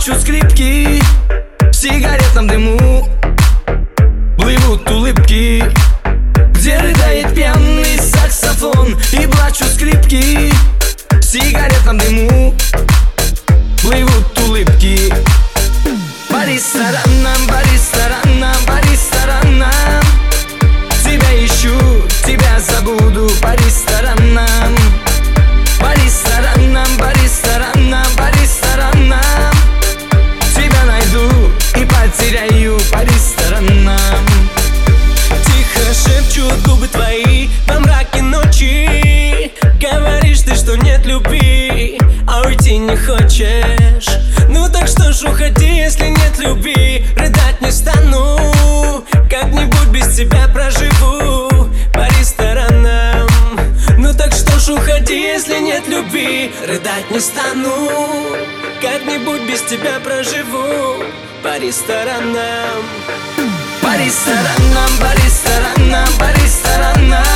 Плачут скрипки В сигаретном дыму. Плывут улыбки Где рыдает пьяный саксофон. И плачут скрипки В сигаретном дыму губы твои во мраке ночи. Говоришь ты, что нет любви, а уйти не хочешь. Ну так что ж уходи, если нет любви. Рыдать не стану, как-нибудь без тебя проживу По ресторанам. Ну так что ж уходи, если нет любви. Рыдать не стану, как-нибудь без тебя проживу По ресторанам По ресторанам, по ресторанам, по ресторанам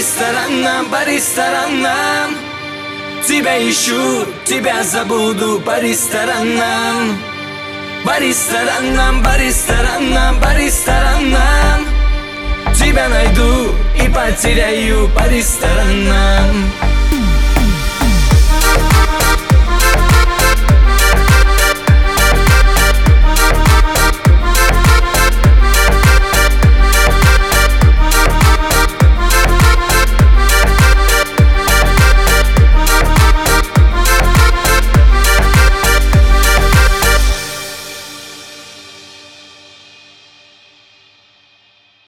ресторанам, по ресторанам, Тебя ищу, тебя забуду по ресторанам По ресторанам, по ресторанам, по ресторанам Тебя найду и потеряю по ресторанам